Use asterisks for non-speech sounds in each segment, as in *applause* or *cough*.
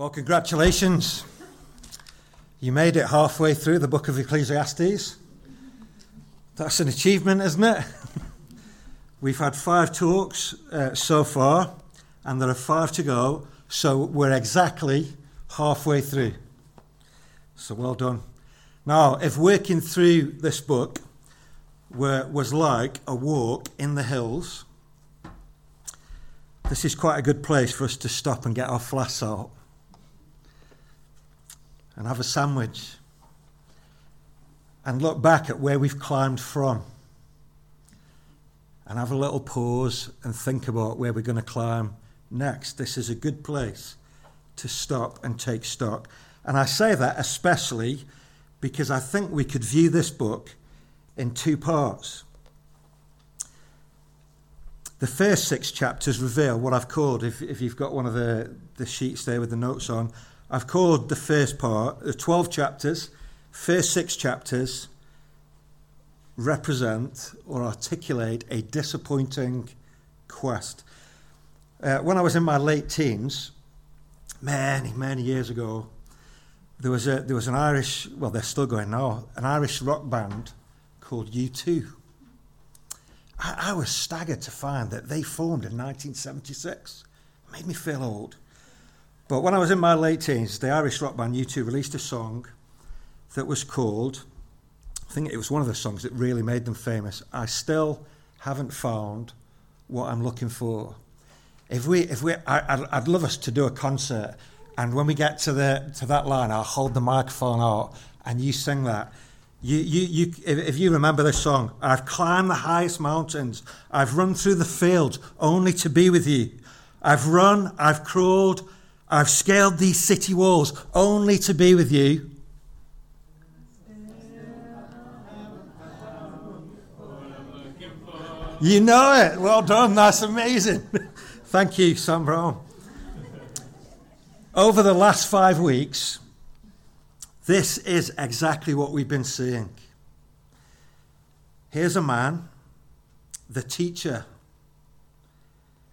Well, congratulations. You made it halfway through the book of Ecclesiastes. That's an achievement, isn't it? *laughs* We've had five talks uh, so far, and there are five to go, so we're exactly halfway through. So well done. Now, if working through this book were, was like a walk in the hills, this is quite a good place for us to stop and get our flasks out and have a sandwich and look back at where we've climbed from and have a little pause and think about where we're going to climb next. This is a good place to stop and take stock. And I say that especially because I think we could view this book in two parts. The first six chapters reveal what I've called, if, if you've got one of the, the sheets there with the notes on, I've called the first part, the 12 chapters, first six chapters represent or articulate a disappointing quest. Uh, when I was in my late teens, many, many years ago, there was, a, there was an Irish, well, they're still going now, an Irish rock band called U2. I, I was staggered to find that they formed in 1976. It made me feel old. But when I was in my late teens, the Irish rock band U2 released a song that was called, I think it was one of the songs that really made them famous. I still haven't found what I'm looking for. If we, if we, I, would I'd love us to do a concert, and when we get to the to that line, I'll hold the microphone out, and you sing that. You, you, you, if, if you remember this song, I've climbed the highest mountains, I've run through the fields only to be with you. I've run, I've crawled, I've scaled these city walls only to be with you. You know it. Well done. That's amazing. *laughs* Thank you, Sam Brown. Over the last five weeks, this is exactly what we've been seeing. Here's a man, the teacher,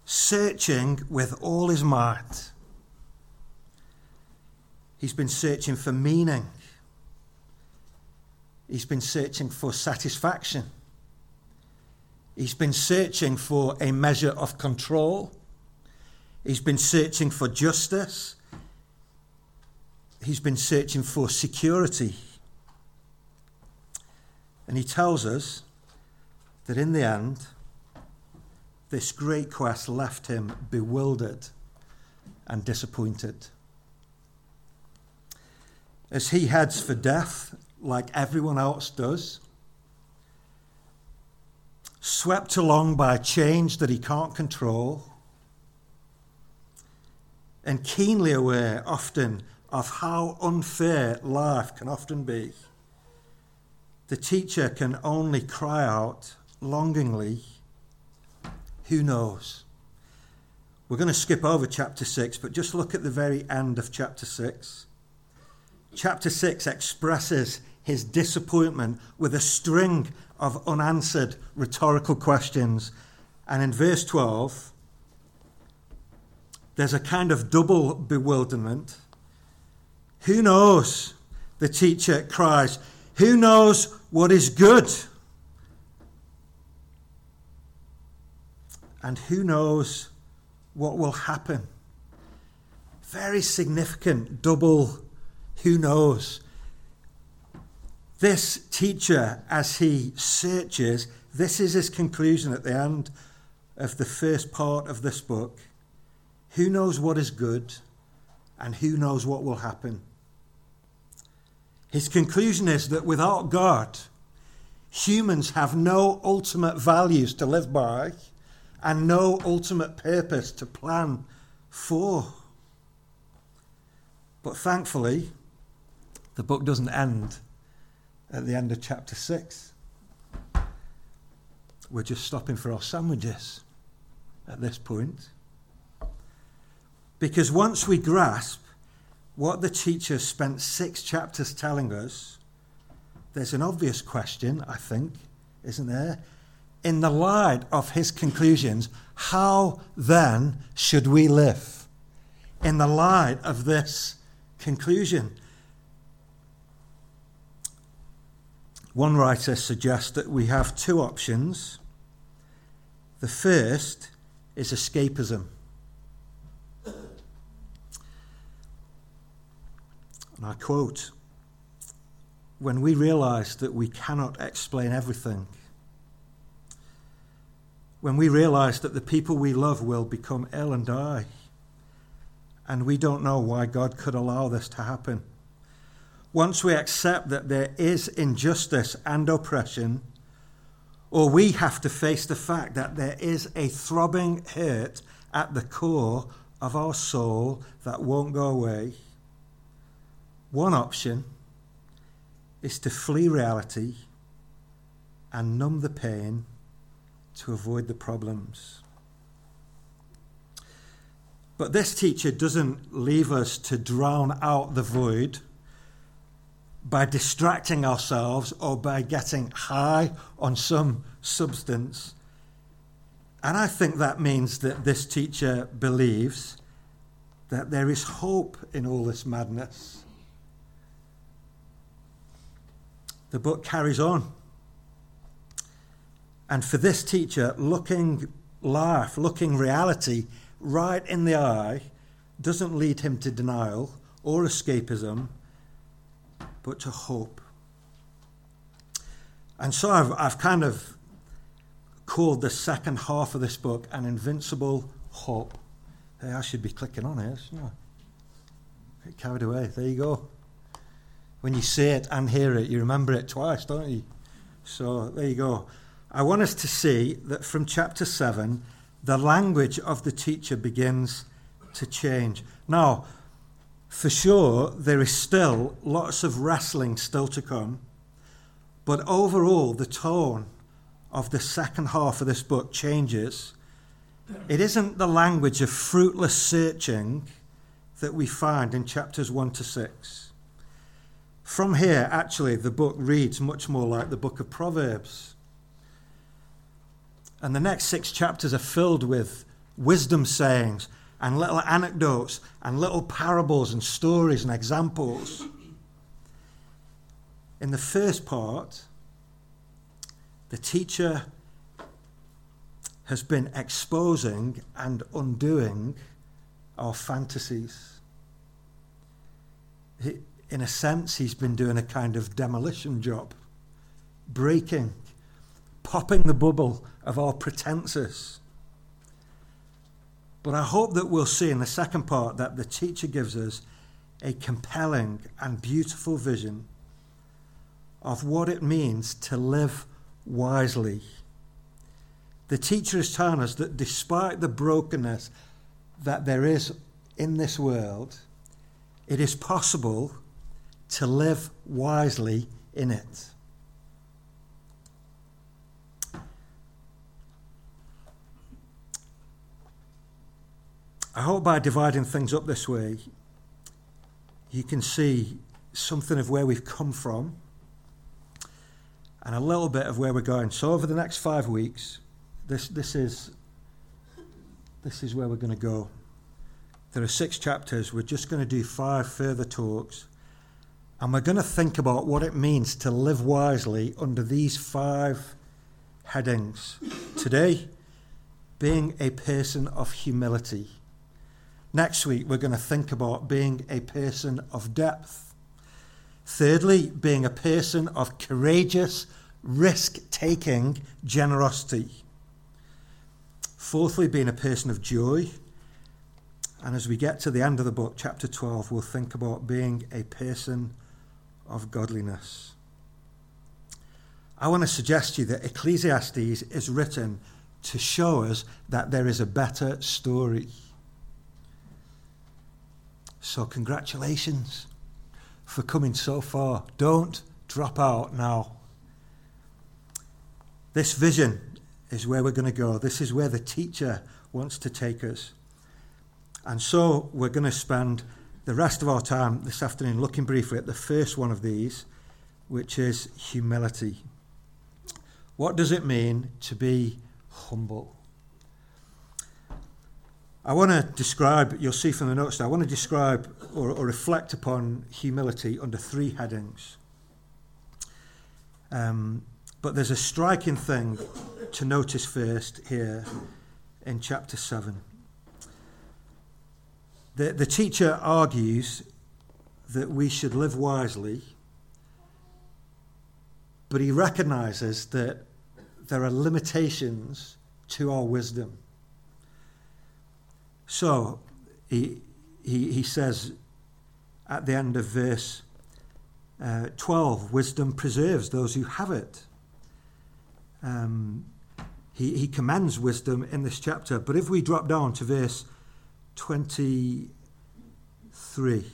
searching with all his might He's been searching for meaning. He's been searching for satisfaction. He's been searching for a measure of control. He's been searching for justice. He's been searching for security. And he tells us that in the end, this great quest left him bewildered and disappointed as he heads for death, like everyone else does, swept along by a change that he can't control, and keenly aware often of how unfair life can often be, the teacher can only cry out longingly, Who knows? We're going to skip over chapter 6, but just look at the very end of chapter 6 chapter 6 expresses his disappointment with a string of unanswered rhetorical questions. And in verse 12, there's a kind of double bewilderment. Who knows? The teacher cries. Who knows what is good? And who knows what will happen? Very significant double who knows? This teacher, as he searches, this is his conclusion at the end of the first part of this book. Who knows what is good and who knows what will happen? His conclusion is that without God, humans have no ultimate values to live by and no ultimate purpose to plan for. But thankfully, the book doesn't end at the end of chapter 6. We're just stopping for our sandwiches at this point. Because once we grasp what the teacher spent six chapters telling us, there's an obvious question, I think, isn't there? In the light of his conclusions, how then should we live? in the light of this conclusion. One writer suggests that we have two options. The first is escapism. And I quote When we realize that we cannot explain everything, when we realize that the people we love will become ill and die, and we don't know why God could allow this to happen. Once we accept that there is injustice and oppression, or we have to face the fact that there is a throbbing hurt at the core of our soul that won't go away. One option is to flee reality and numb the pain to avoid the problems. But this teacher doesn't leave us to drown out the void by distracting ourselves or by getting high on some substance. And I think that means that this teacher believes that there is hope in all this madness. The book carries on. And for this teacher, looking life, looking reality right in the eye, doesn't lead him to denial or escapism, but to hope. And so I've, I've kind of called the second half of this book an invincible hope. Hey, I should be clicking on it, shouldn't I? Get carried away. There you go. When you say it and hear it, you remember it twice, don't you? So there you go. I want us to see that from chapter 7, the language of the teacher begins to change. Now, for sure, there is still lots of wrestling still to come, but overall, the tone of the second half of this book changes. It isn't the language of fruitless searching that we find in chapters 1 to 6. From here, actually, the book reads much more like the book of Proverbs. And the next six chapters are filled with wisdom sayings and little anecdotes and little parables and stories and examples. In the first part, the teacher has been exposing and undoing our fantasies. In a sense, he's been doing a kind of demolition job, breaking, popping the bubble of our pretenses. But I hope that we'll see in the second part that the teacher gives us a compelling and beautiful vision of what it means to live wisely. The teacher is telling us that despite the brokenness that there is in this world, it is possible to live wisely in it. I hope by dividing things up this way, you can see something of where we've come from and a little bit of where we're going. So over the next five weeks, this, this, is, this is where we're going to go. There are six chapters. We're just going to do five further talks. And we're going to think about what it means to live wisely under these five headings. Today, being a person of humility. Next week, we're going to think about being a person of depth. Thirdly, being a person of courageous, risk taking generosity. Fourthly, being a person of joy. And as we get to the end of the book, chapter 12, we'll think about being a person of godliness. I want to suggest to you that Ecclesiastes is written to show us that there is a better story. So, congratulations for coming so far. Don't drop out now. This vision is where we're going to go. This is where the teacher wants to take us. And so, we're going to spend the rest of our time this afternoon looking briefly at the first one of these, which is humility. What does it mean to be humble? I want to describe, you'll see from the notes, I want to describe or, or reflect upon humility under three headings. Um, but there's a striking thing to notice first here in chapter 7. The, the teacher argues that we should live wisely, but he recognizes that there are limitations to our wisdom. So he, he, he says at the end of verse uh, 12 wisdom preserves those who have it. Um, he, he commends wisdom in this chapter. But if we drop down to verse 23,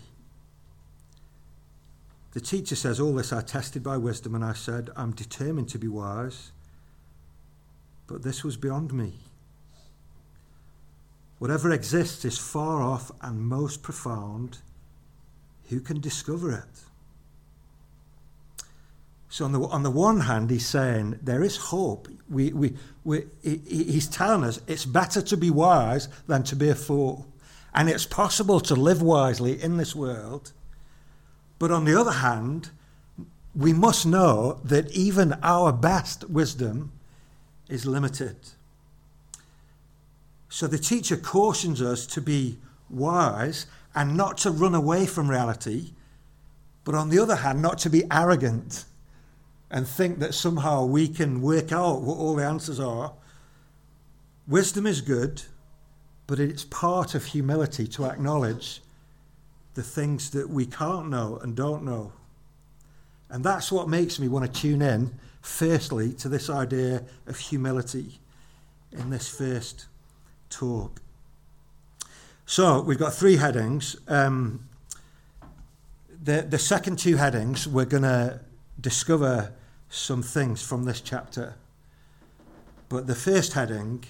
the teacher says, All this I tested by wisdom, and I said, I'm determined to be wise. But this was beyond me. Whatever exists is far off and most profound. Who can discover it? So, on the, on the one hand, he's saying there is hope. We, we, we, he's telling us it's better to be wise than to be a fool. And it's possible to live wisely in this world. But on the other hand, we must know that even our best wisdom is limited. So the teacher cautions us to be wise and not to run away from reality, but on the other hand, not to be arrogant and think that somehow we can work out what all the answers are. Wisdom is good, but it's part of humility to acknowledge the things that we can't know and don't know. And that's what makes me want to tune in, firstly, to this idea of humility in this first talk. So we've got three headings. Um, the, the second two headings, we're going to discover some things from this chapter. But the first heading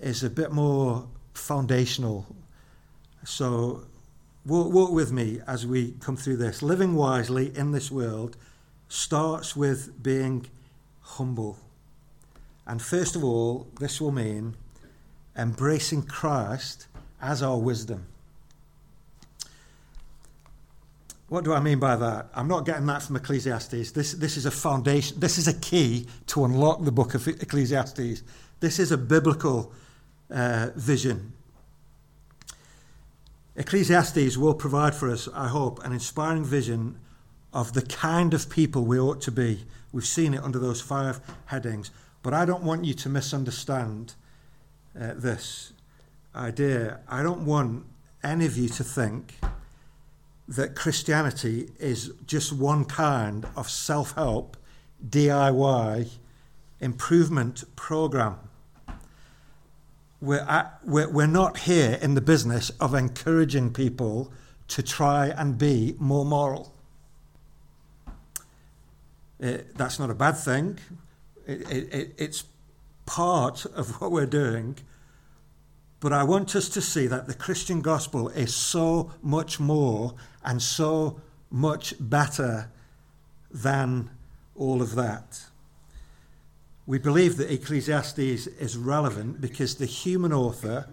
is a bit more foundational. So walk, walk with me as we come through this. Living wisely in this world starts with being humble. And first of all, this will mean embracing Christ as our wisdom. What do I mean by that? I'm not getting that from Ecclesiastes. This, this is a foundation, this is a key to unlock the book of Ecclesiastes. This is a biblical uh, vision. Ecclesiastes will provide for us, I hope, an inspiring vision of the kind of people we ought to be. We've seen it under those five headings. But I don't want you to misunderstand uh, this idea. I don't want any of you to think that Christianity is just one kind of self help, DIY improvement program. We're, at, we're, we're not here in the business of encouraging people to try and be more moral. It, uh, that's not a bad thing. It, it, it's part of what we're doing. But I want us to see that the Christian gospel is so much more and so much better than all of that. We believe that Ecclesiastes is relevant because the human author,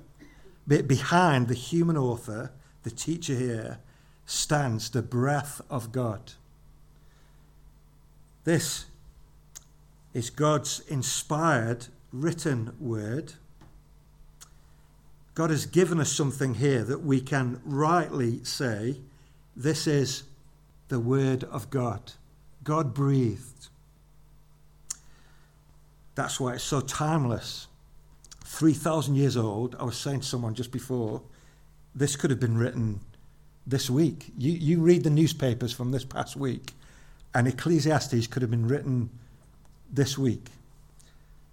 behind the human author, the teacher here, stands the breath of God. This is God's inspired written word. God has given us something here that we can rightly say this is the word of God. God breathed. That's why it's so timeless. 3,000 years old. I was saying to someone just before, this could have been written this week. You, you read the newspapers from this past week, and Ecclesiastes could have been written this week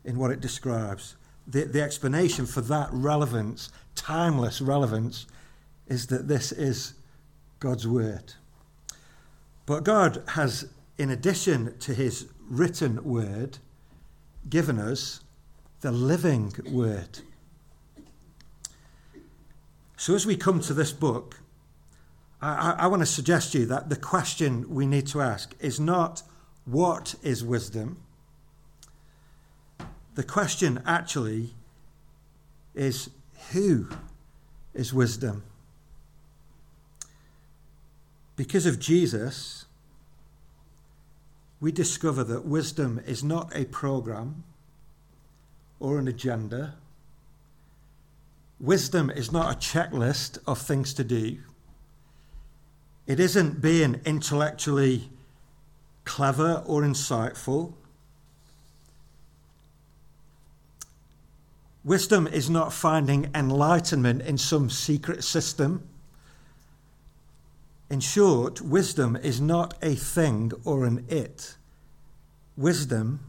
in what it describes. The, the explanation for that relevance, timeless relevance, is that this is God's word. But God has, in addition to his written word, given us the living word. So, as we come to this book, I, I, I want to suggest to you that the question we need to ask is not what is wisdom, the question actually is who is wisdom. Because of Jesus, we discover that wisdom is not a program or an agenda. Wisdom is not a checklist of things to do. It isn't being intellectually clever or insightful. Wisdom is not finding enlightenment in some secret system. In short, wisdom is not a thing or an it. Wisdom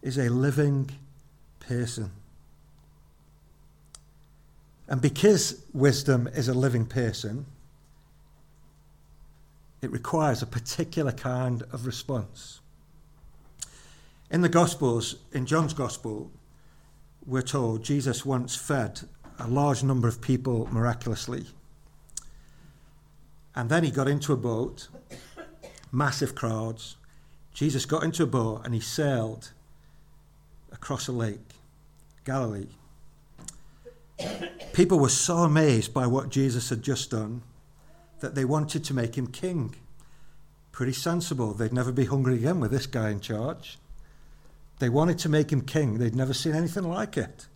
is a living person. And because wisdom is a living person, it requires a particular kind of response. In the Gospels, in John's Gospel, we're told Jesus once fed a large number of people miraculously. And then he got into a boat, massive crowds. Jesus got into a boat and he sailed across a lake, Galilee. People were so amazed by what Jesus had just done that they wanted to make him king. Pretty sensible. They'd never be hungry again with this guy in charge. They wanted to make him king. They'd never seen anything like it.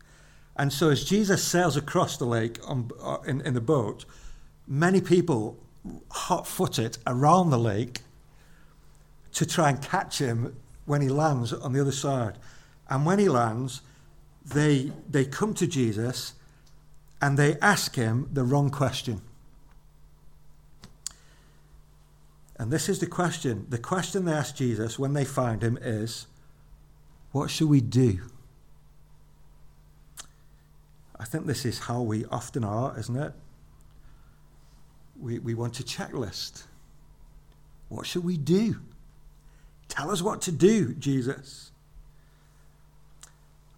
And so, as Jesus sails across the lake on, uh, in, in the boat, many people hot foot it around the lake to try and catch him when he lands on the other side. And when he lands, they, they come to Jesus and they ask him the wrong question. And this is the question. The question they ask Jesus when they find him is, What should we do? I think this is how we often are, isn't it? We, we want a checklist. What should we do? Tell us what to do, Jesus.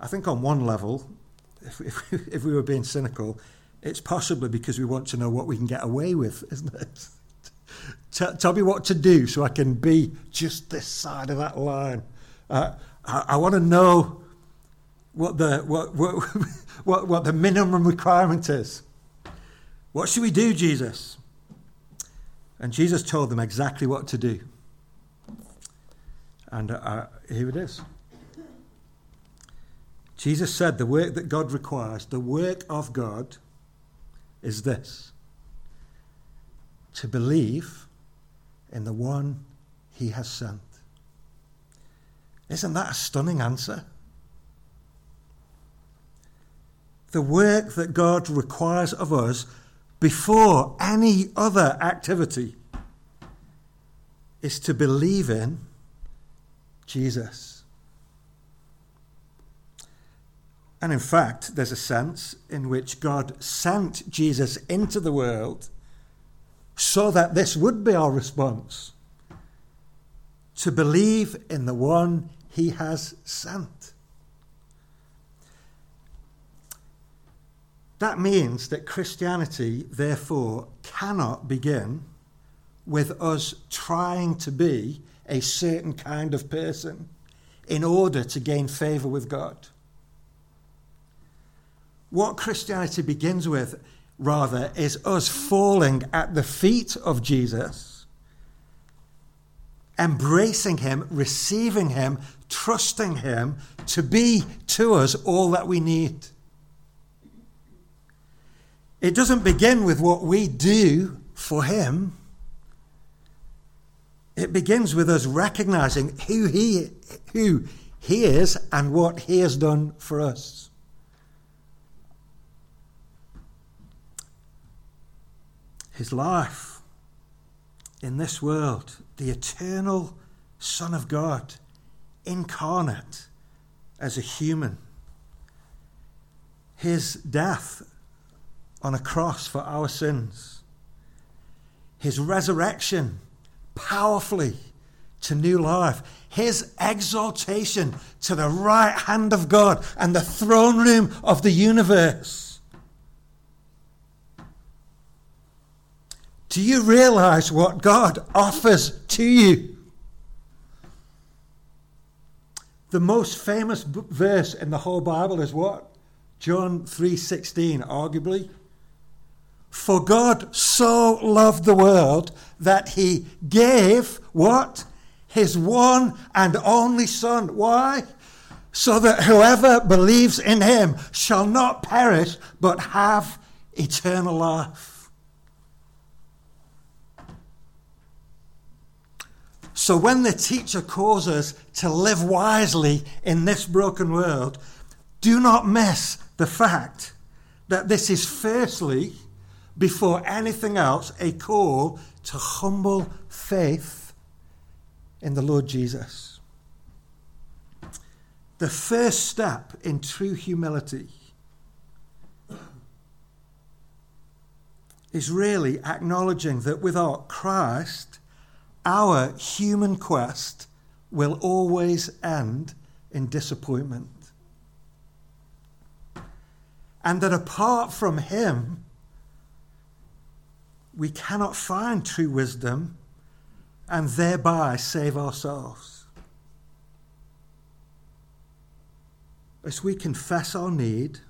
I think on one level, if, if, *laughs* if we were being cynical, it's possibly because we want to know what we can get away with, *laughs* isn't it? tell, tell me what to do so I can be just this side of that line. Uh, I, I want to know what the, what, what, *laughs* what, what the minimum requirement is. What should we do, Jesus? And Jesus told them exactly what to do. And uh, here it is. Jesus said the work that God requires, the work of God, is this to believe in the one he has sent. Isn't that a stunning answer? The work that God requires of us before any other activity is to believe in Jesus. And in fact, there's a sense in which God sent Jesus into the world so that this would be our response to believe in the one he has sent. That means that Christianity, therefore, cannot begin with us trying to be a certain kind of person in order to gain favor with God. What Christianity begins with rather, is us falling at the feet of Jesus, embracing Him, receiving Him, trusting Him to be to us all that we need. It doesn't begin with what we do for Him. It begins with us recognizing who He, who he is and what He has done for us. his life in this world, the eternal Son of God, incarnate as a human, his death on a cross for our sins, his resurrection powerfully to new life, his exaltation to the right hand of God and the throne room of the universe Do you realize what God offers to you? The most famous verse in the whole Bible is what? John 3:16, arguably. For God so loved the world that he gave what? His one and only Son. Why? So that whoever believes in him shall not perish but have eternal life. So when the teacher calls us to live wisely in this broken world, do not miss the fact that this is firstly before anything else, a call to humble faith in the Lord Jesus. The first step in true humility is really acknowledging that without Christ, our human quest will always end in disappointment. And that apart from Him, we cannot find true wisdom and thereby save ourselves. As we confess our need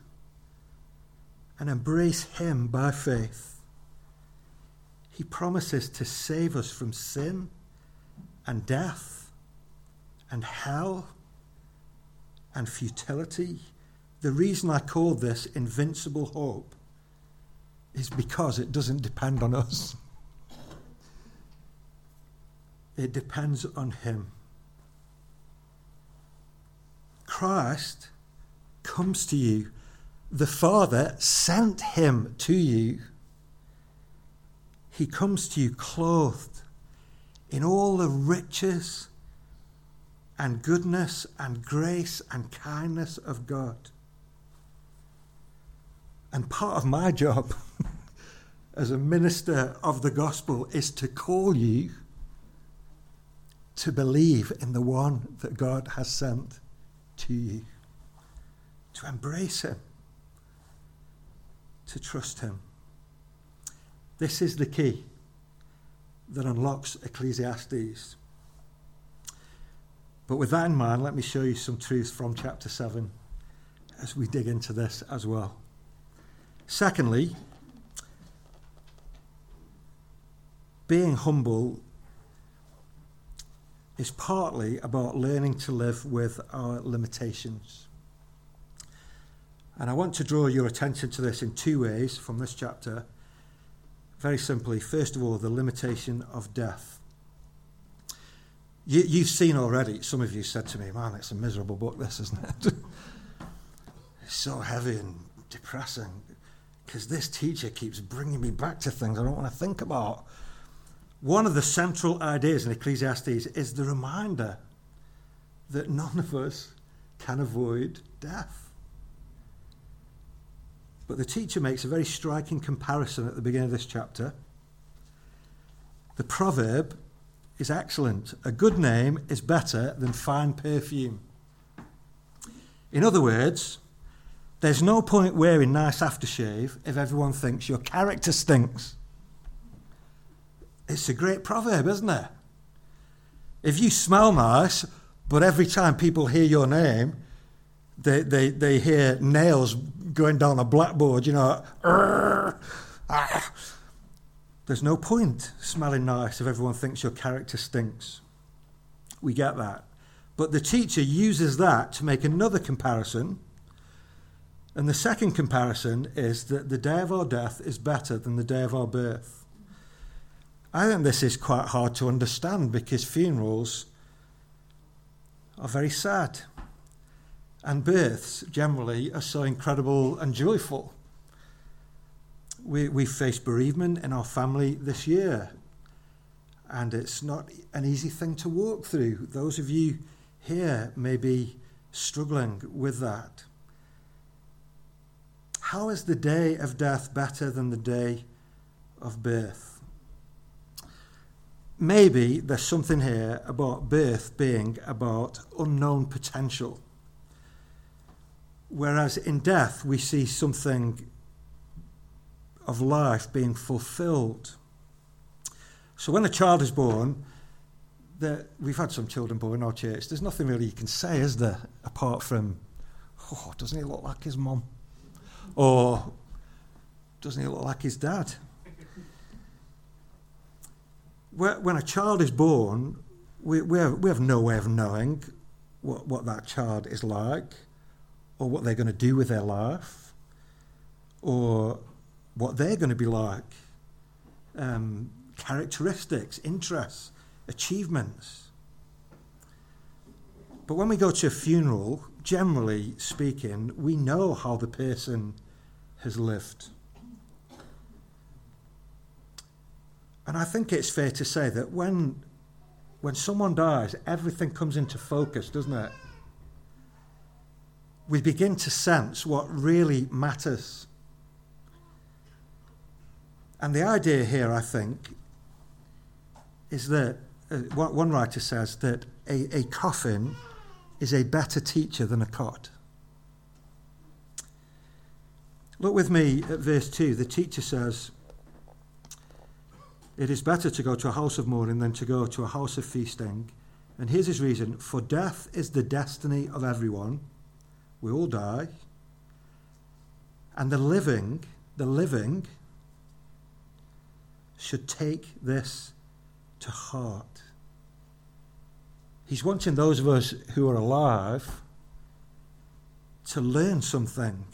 and embrace Him by faith, He promises to save us from sin and death and hell and futility. The reason I call this invincible hope is because it doesn't depend on us. It depends on Him. Christ comes to you. The Father sent Him to you. He comes to you clothed in all the riches and goodness and grace and kindness of God. And part of my job *laughs* as a minister of the gospel is to call you to believe in the one that God has sent to you, to embrace him, to trust him. This is the key that unlocks Ecclesiastes. But with that in mind, let me show you some truths from chapter 7 as we dig into this as well. Secondly, being humble is partly about learning to live with our limitations. And I want to draw your attention to this in two ways from this chapter. Very simply, first of all, the limitation of death. You, have seen already, some of you said to me, man, it's a miserable book, this, isn't it? *laughs* it's so heavy and depressing because this teacher keeps bringing me back to things I don't want to think about. One of the central ideas in Ecclesiastes is the reminder that none of us can avoid death. But the teacher makes a very striking comparison at the beginning of this chapter. The proverb is excellent. A good name is better than fine perfume. In other words, there's no point wearing nice aftershave if everyone thinks your character stinks. It's a great proverb, isn't it? If you smell nice, but every time people hear your name, they, they, they hear nails going down a blackboard, you know, ah. there's no point smelling nice if everyone thinks your character stinks. We get that. But the teacher uses that to make another comparison and the second comparison is that the day of our death is better than the day of our birth. I think this is quite hard to understand because funerals are very sad. And births generally are so incredible and joyful. We, we faced bereavement in our family this year, and it's not an easy thing to walk through. Those of you here may be struggling with that. How is the day of death better than the day of birth? Maybe there's something here about birth being about unknown potential. Whereas in death, we see something of life being fulfilled. So when a child is born, the, we've had some children born in our church. There's nothing really you can say, is there, apart from, oh, doesn't he look like his mum? Or doesn't he look like his dad? *laughs* When a child is born, we, we, have, we have no way of knowing what, what that child is like, or what they're going to do with their life, or what they're going to be like. Um, characteristics, interests, achievements. But when we go to a funeral, generally speaking, we know how the person has lived. And I think it's fair to say that when, when someone dies, everything comes into focus, doesn't it? We begin to sense what really matters. And the idea here, I think, is that uh, one writer says that a, a coffin is a better teacher than a cot. Look with me at verse 2. The teacher says, It is better to go to a house of mourning than to go to a house of feasting. And here's his reason For death is the destiny of everyone. We all die. And the living, the living, should take this to heart. He's wanting those of us who are alive to learn something.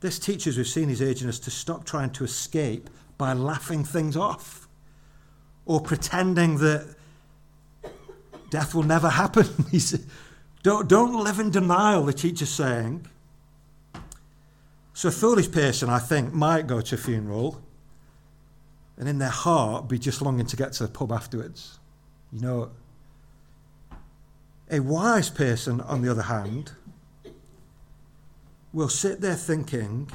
This teaches, we've seen, is urging us to stop trying to escape by laughing things off or pretending that death will never happen. *laughs* He's, don't, don't live in denial, the teacher's saying. So a foolish person, I think, might go to a funeral and in their heart be just longing to get to the pub afterwards. You know, a wise person, on the other hand, will sit there thinking,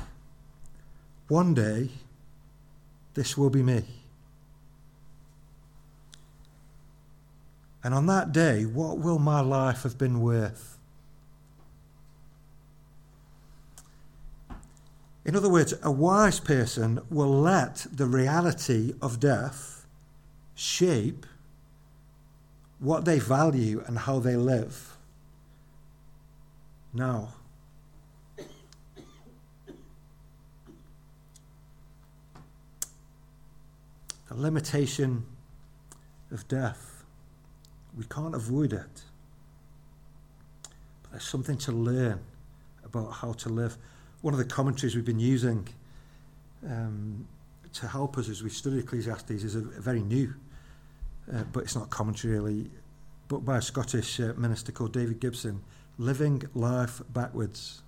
one day this will be me. And on that day, what will my life have been worth? In other words, a wise person will let the reality of death shape what they value and how they live. Now, the limitation of death, we can't avoid it. But there's something to learn about how to live. One of the commentaries we've been using um, to help us as we study Ecclesiastes is a, a very new uh, but it's not commentary really, book by a Scottish uh, minister called David Gibson, Living Life Backwards.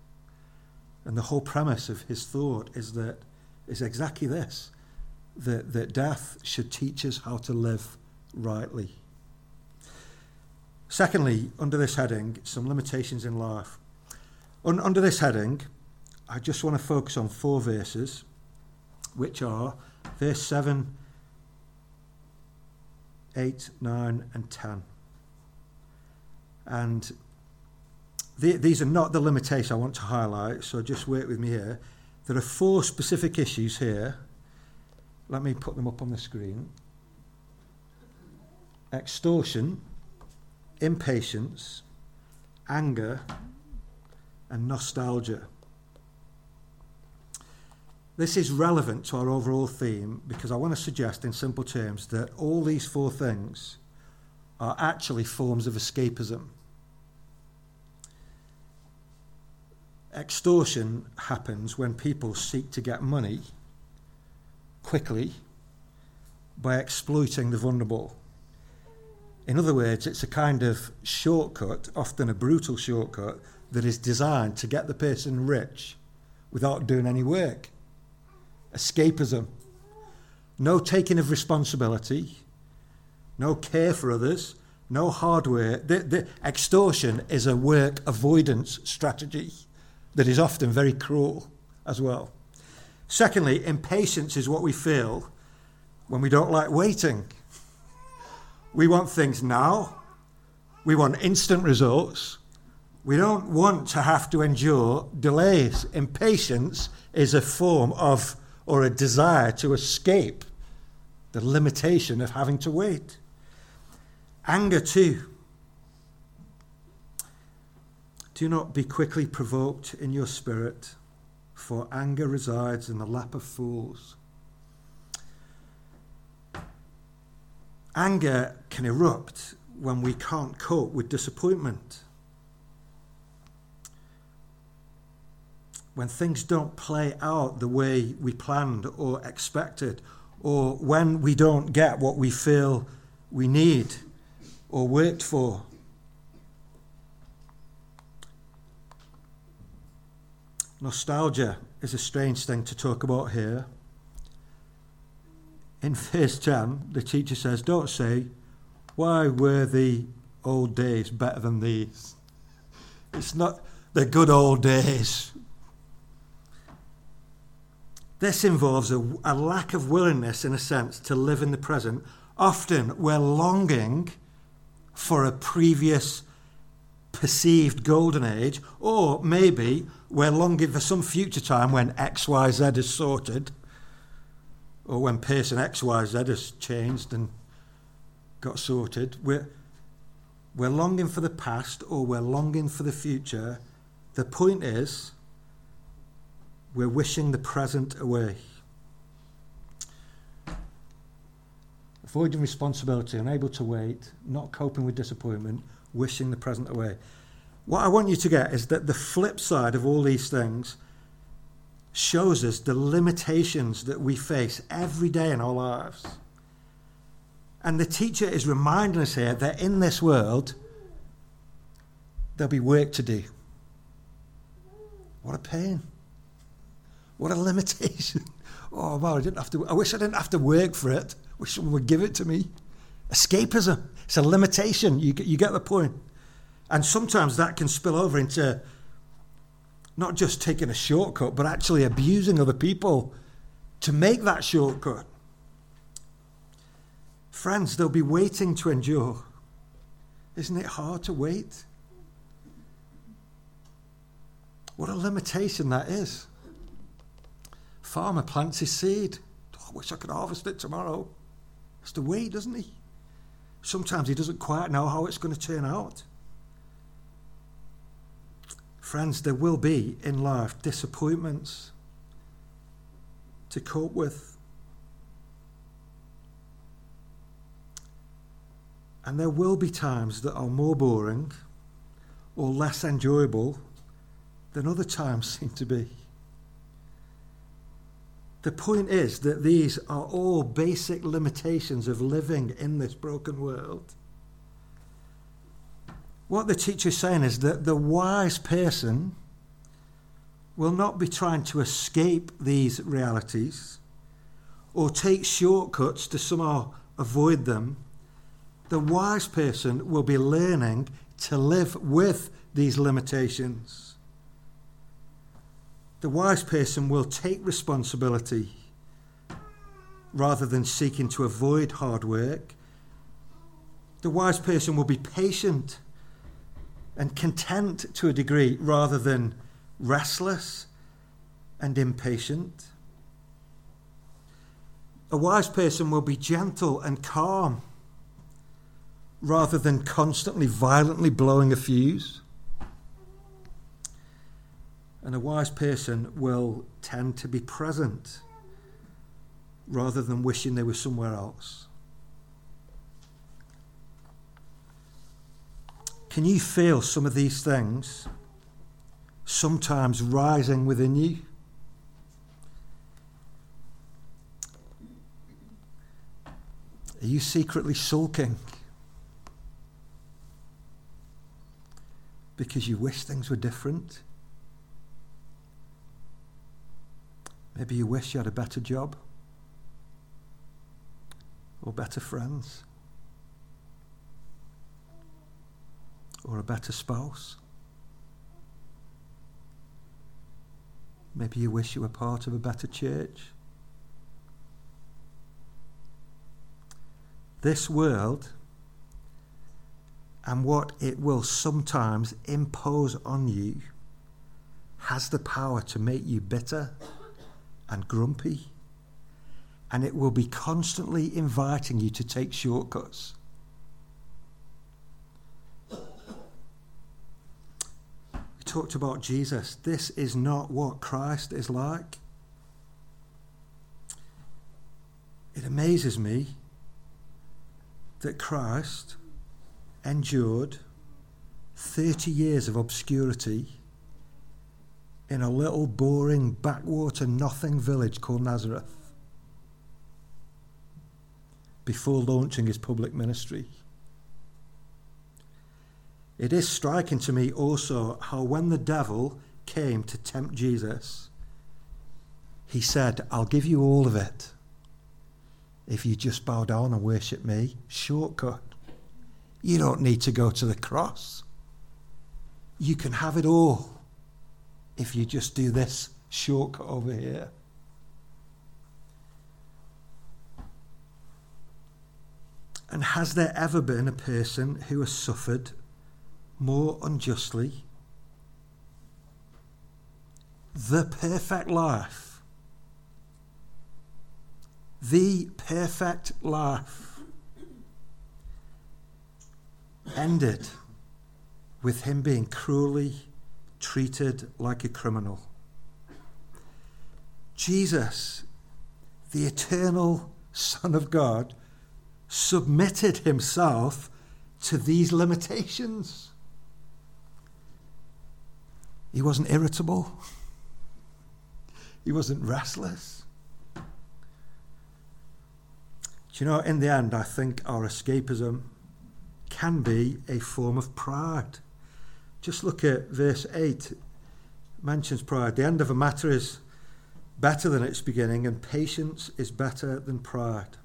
And the whole premise of his thought is that is exactly this that, that death should teach us how to live rightly. Secondly, under this heading, some limitations in life. Un- under this heading, I just want to focus on four verses, which are verse 7 8, 9, and 10. And the, these are not the limitations I want to highlight, so just wait with me here. There are four specific issues here. Let me put them up on the screen extortion, impatience, anger, and nostalgia. This is relevant to our overall theme because I want to suggest, in simple terms, that all these four things are actually forms of escapism. Extortion happens when people seek to get money quickly by exploiting the vulnerable. In other words, it's a kind of shortcut, often a brutal shortcut, that is designed to get the person rich without doing any work escapism, no taking of responsibility, no care for others, no hardware. The, the extortion is a work avoidance strategy that is often very cruel as well. Secondly, impatience is what we feel when we don't like waiting. We want things now. We want instant results. We don't want to have to endure delays. Impatience is a form of or a desire to escape the limitation of having to wait. Anger, too. Do not be quickly provoked in your spirit, for anger resides in the lap of fools. Anger can erupt when we can't cope with disappointment. When things don't play out the way we planned or expected, or when we don't get what we feel we need or worked for. Nostalgia is a strange thing to talk about here. In verse 10, the teacher says, Don't say, Why were the old days better than these? It's not the good old days. This involves a, a, lack of willingness, in a sense, to live in the present. Often we're longing for a previous perceived golden age, or maybe we're longing for some future time when XYZ is sorted, or when person XYZ has changed and got sorted. We're, we're longing for the past or we're longing for the future. The point is, we're wishing the present away. Avoiding responsibility, unable to wait, not coping with disappointment, wishing the present away. What I want you to get is that the flip side of all these things shows us the limitations that we face every day in our lives. And the teacher is reminding us here that in this world, there'll be work to do. What a pain. What a *laughs* limitation. Oh, wow, I didn't have to I wish I didn't have to work for it. I wish someone would give it to me. Escapism. It's a limitation. You you get the point. And sometimes that can spill over into not just taking a shortcut, but actually abusing other people to make that shortcut. Friends, they'll be waiting to endure. Isn't it hard to wait? What a limitation that is. Farmer plants his seed. Oh, I wish I could harvest it tomorrow. Has to wait, doesn't he? Sometimes he doesn't quite know how it's going to turn out. Friends, there will be in life disappointments to cope with. And there will be times that are more boring or less enjoyable than other times *laughs* seem to be. The point is that these are all basic limitations of living in this broken world. What the teacher is saying is that the wise person will not be trying to escape these realities or take shortcuts to somehow avoid them. The wise person will be learning to live with these limitations. The wise person will take responsibility rather than seeking to avoid hard work. The wise person will be patient and content to a degree rather than restless and impatient. A wise person will be gentle and calm rather than constantly violently blowing a fuse. And a wise person will tend to be present rather than wishing they were somewhere else. Can you feel some of these things sometimes rising within you? Are you secretly sulking because you wish things were different? Maybe you wish you had a better job or better friends. Or a better spouse. Maybe you wish you were part of a better church. This world and what it will sometimes impose on you has the power to make you bitter and grumpy. And it will be constantly inviting you to take shortcuts talked about Jesus. This is not what Christ is like. It amazes me that Christ endured 30 years of obscurity in a little boring backwater nothing village called Nazareth before launching his public ministry. It is striking to me also how when the devil came to tempt Jesus, he said, I'll give you all of it if you just bow down and worship me. Shortcut. You don't need to go to the cross. You can have it all if you just do this shortcut over here. And has there ever been a person who has suffered more unjustly? The perfect life. The perfect life ended with him being cruelly treated like a criminal. Jesus, the eternal Son of God, submitted himself to these limitations. He wasn't irritable. He wasn't restless. Do you know, in the end, I think our escapism can be a form of pride. Just look at verse 8. Mentions pride. The end of a matter is better than its beginning, and patience is better than pride.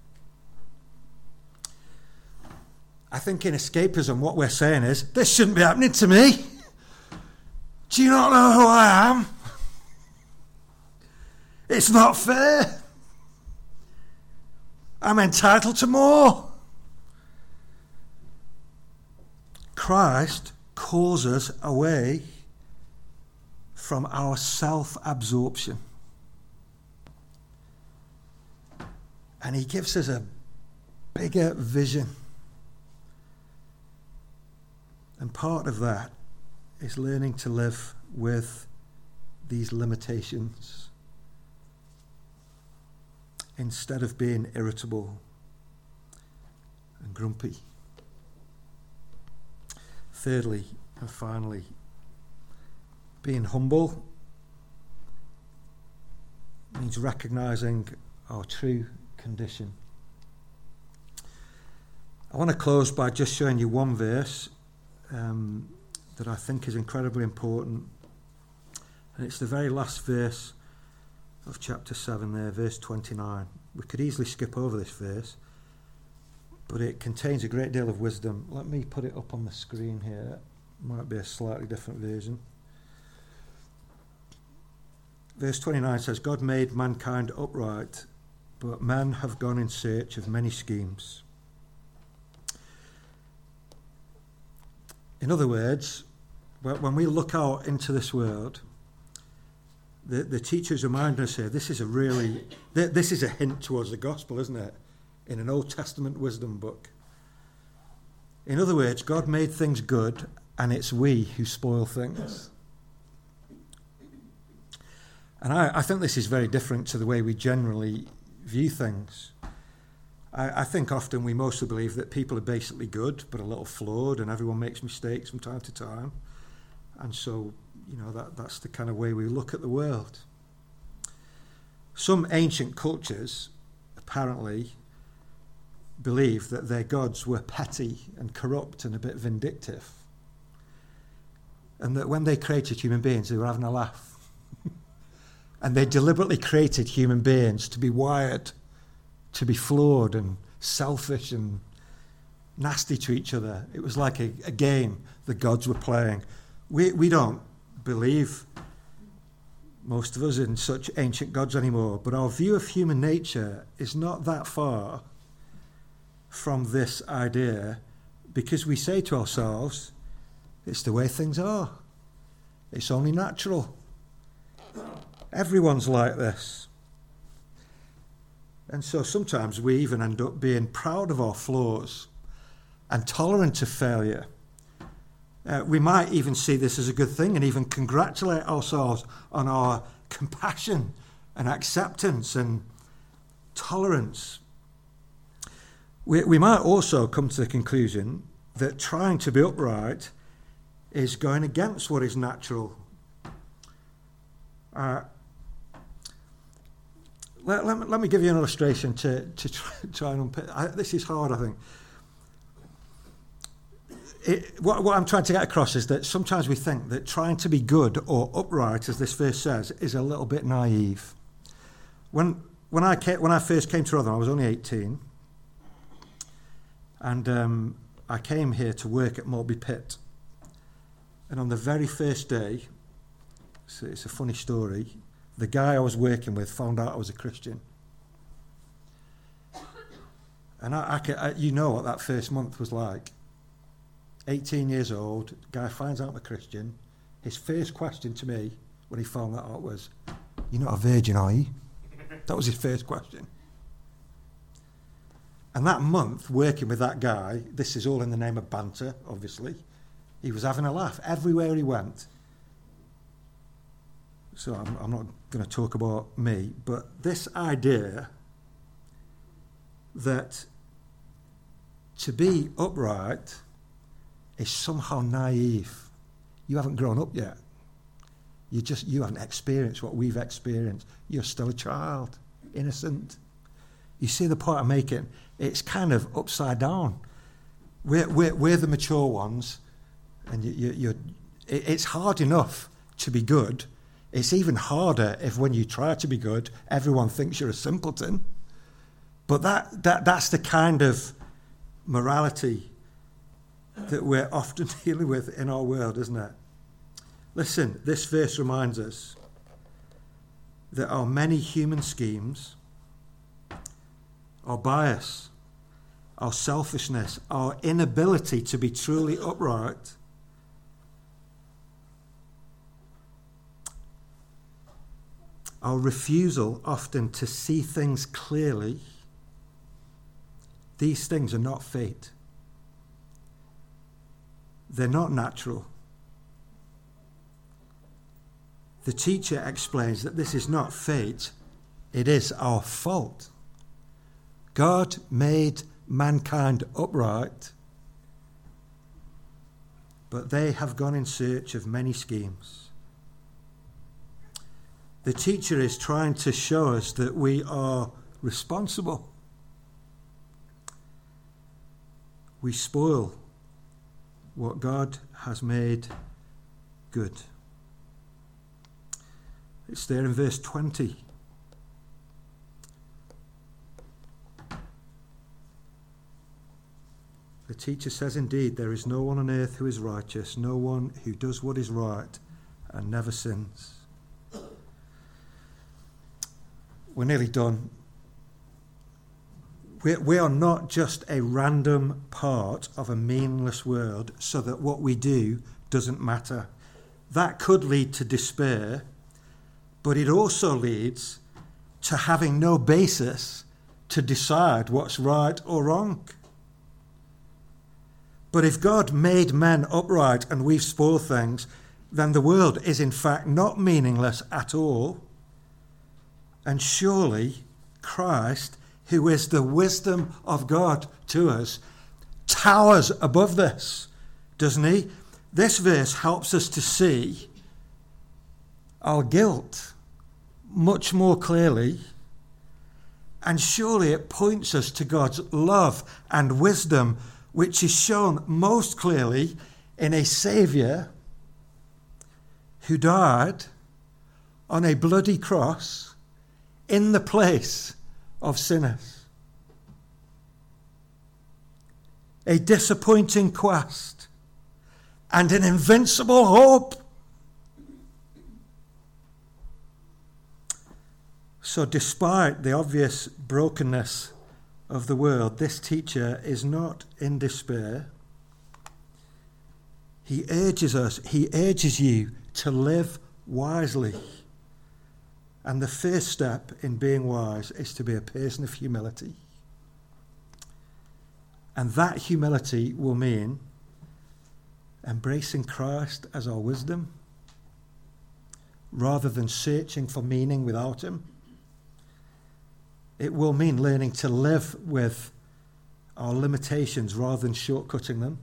I think in escapism, what we're saying is, this shouldn't be happening to me. Do you not know who I am? It's not fair. I'm entitled to more. Christ calls us away from our self absorption. And he gives us a bigger vision. And part of that is learning to live with these limitations instead of being irritable and grumpy. Thirdly and finally, being humble means recognizing our true condition. I want to close by just showing you one verse um, that I think is incredibly important. And it's the very last verse of chapter 7 there, verse 29. We could easily skip over this verse, but it contains a great deal of wisdom. Let me put it up on the screen here. Might be a slightly different version. Verse 29 says, God made mankind upright, but men have gone in search of many schemes. In other words, when we look out into this world, the, the teachers remind us here this is a really this is a hint towards the gospel, isn't it? In an Old Testament wisdom book. In other words, God made things good, and it's we who spoil things. And I, I think this is very different to the way we generally view things. I, I, think often we mostly believe that people are basically good, but a little flawed, and everyone makes mistakes from time to time. And so, you know, that, that's the kind of way we look at the world. Some ancient cultures apparently believe that their gods were petty and corrupt and a bit vindictive. And that when they created human beings, they were having a laugh. *laughs* and they deliberately created human beings to be wired to be flawed and selfish and nasty to each other. It was like a, a game the gods were playing. We, we don't believe, most of us, in such ancient gods anymore, but our view of human nature is not that far from this idea because we say to ourselves, it's the way things are. It's only natural. Everyone's like this. And so sometimes we even end up being proud of our flaws and tolerant of failure Uh, we might even see this as a good thing and even congratulate ourselves on our compassion and acceptance and tolerance. We, we might also come to the conclusion that trying to be upright is going against what is natural. Uh, let, let, me, let me give you an illustration to, to try, *laughs* try and unpick. I, this is hard, I think. It, what, what I'm trying to get across is that sometimes we think that trying to be good or upright, as this verse says, is a little bit naive. When, when, I, came, when I first came to Rotherham, I was only 18. And um, I came here to work at Maltby Pit. And on the very first day, so it's a funny story, the guy I was working with found out I was a Christian. And I, I, I, you know what that first month was like. 18 years old, guy finds out I'm a Christian. His first question to me when he found that out was, You're not a virgin, are you? *laughs* That was his first question. And that month, working with that guy, this is all in the name of banter, obviously, he was having a laugh everywhere he went. So I'm, I'm not going to talk about me, but this idea that to be upright is somehow naive. You haven't grown up yet. You just you haven't experienced what we've experienced. You're still a child, innocent. You see the point I'm making? It's kind of upside down. We're, we're, we're the mature ones, and you, you, it's hard enough to be good it's even harder if when you try to be good, everyone thinks you're a simpleton. But that, that, that's the kind of morality that we're often *laughs* dealing with in our world, isn't it? Listen, this verse reminds us that our many human schemes, our bias, our selfishness, our inability to be truly upright our refusal often to see things clearly, these things are not fate. They're not natural. The teacher explains that this is not fate, it is our fault. God made mankind upright, but they have gone in search of many schemes. The teacher is trying to show us that we are responsible. We spoil what God has made good. It's there in verse 20. The teacher says, Indeed, there is no one on earth who is righteous, no one who does what is right and never sins. we're nearly done. We, we are not just a random part of a meaningless world so that what we do doesn't matter. That could lead to despair, but it also leads to having no basis to decide what's right or wrong. But if God made men upright and we've spoiled things, then the world is in fact not meaningless at all. And surely Christ, who is the wisdom of God to us, towers above this, doesn't he? This verse helps us to see our guilt much more clearly. And surely it points us to God's love and wisdom, which is shown most clearly in a Saviour who died on a bloody cross in the place of sinners. A disappointing quest and an invincible hope. So, despite the obvious brokenness of the world, this teacher is not in despair. He urges us, he urges you to live wisely. And the first step in being wise is to be a person of humility. And that humility will mean embracing Christ as our wisdom rather than searching for meaning without Him. It will mean learning to live with our limitations rather than shortcutting them.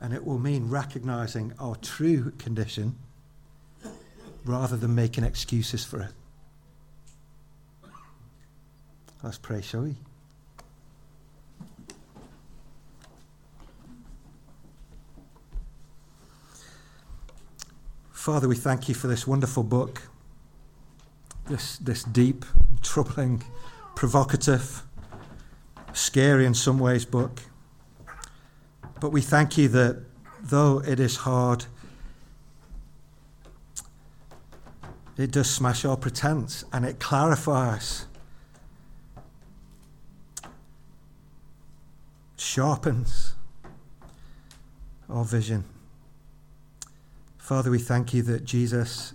And it will mean recognizing our true condition rather than making excuses for it. Let's pray, shall we? Father, we thank you for this wonderful book, this, this deep, troubling, provocative, scary in some ways book. But we thank you that though it is hard, it does smash our pretense and it clarifies, sharpens our vision. Father, we thank you that Jesus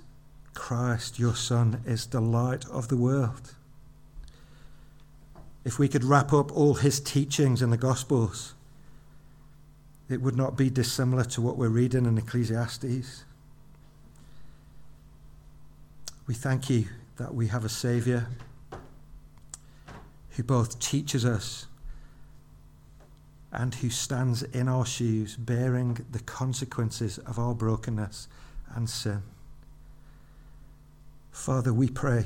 Christ, your Son, is the light of the world. If we could wrap up all his teachings in the Gospels, it would not be dissimilar to what we're reading in Ecclesiastes. We thank you that we have a Saviour who both teaches us and who stands in our shoes, bearing the consequences of our brokenness and sin. Father, we pray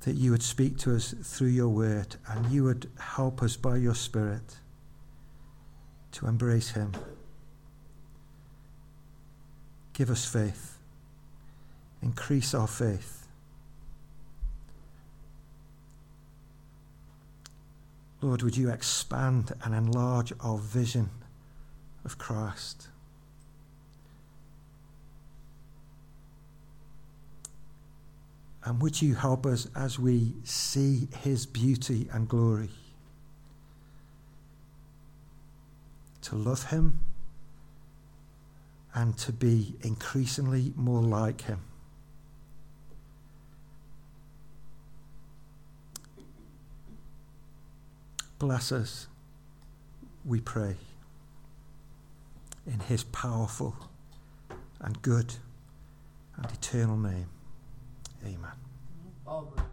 that you would speak to us through your word and you would help us by your Spirit to embrace Him. Give us faith, increase our faith Lord, would you expand and enlarge our vision of Christ? And would you help us as we see his beauty and glory to love him and to be increasingly more like him? Bless us, we pray, in his powerful and good and eternal name. Amen.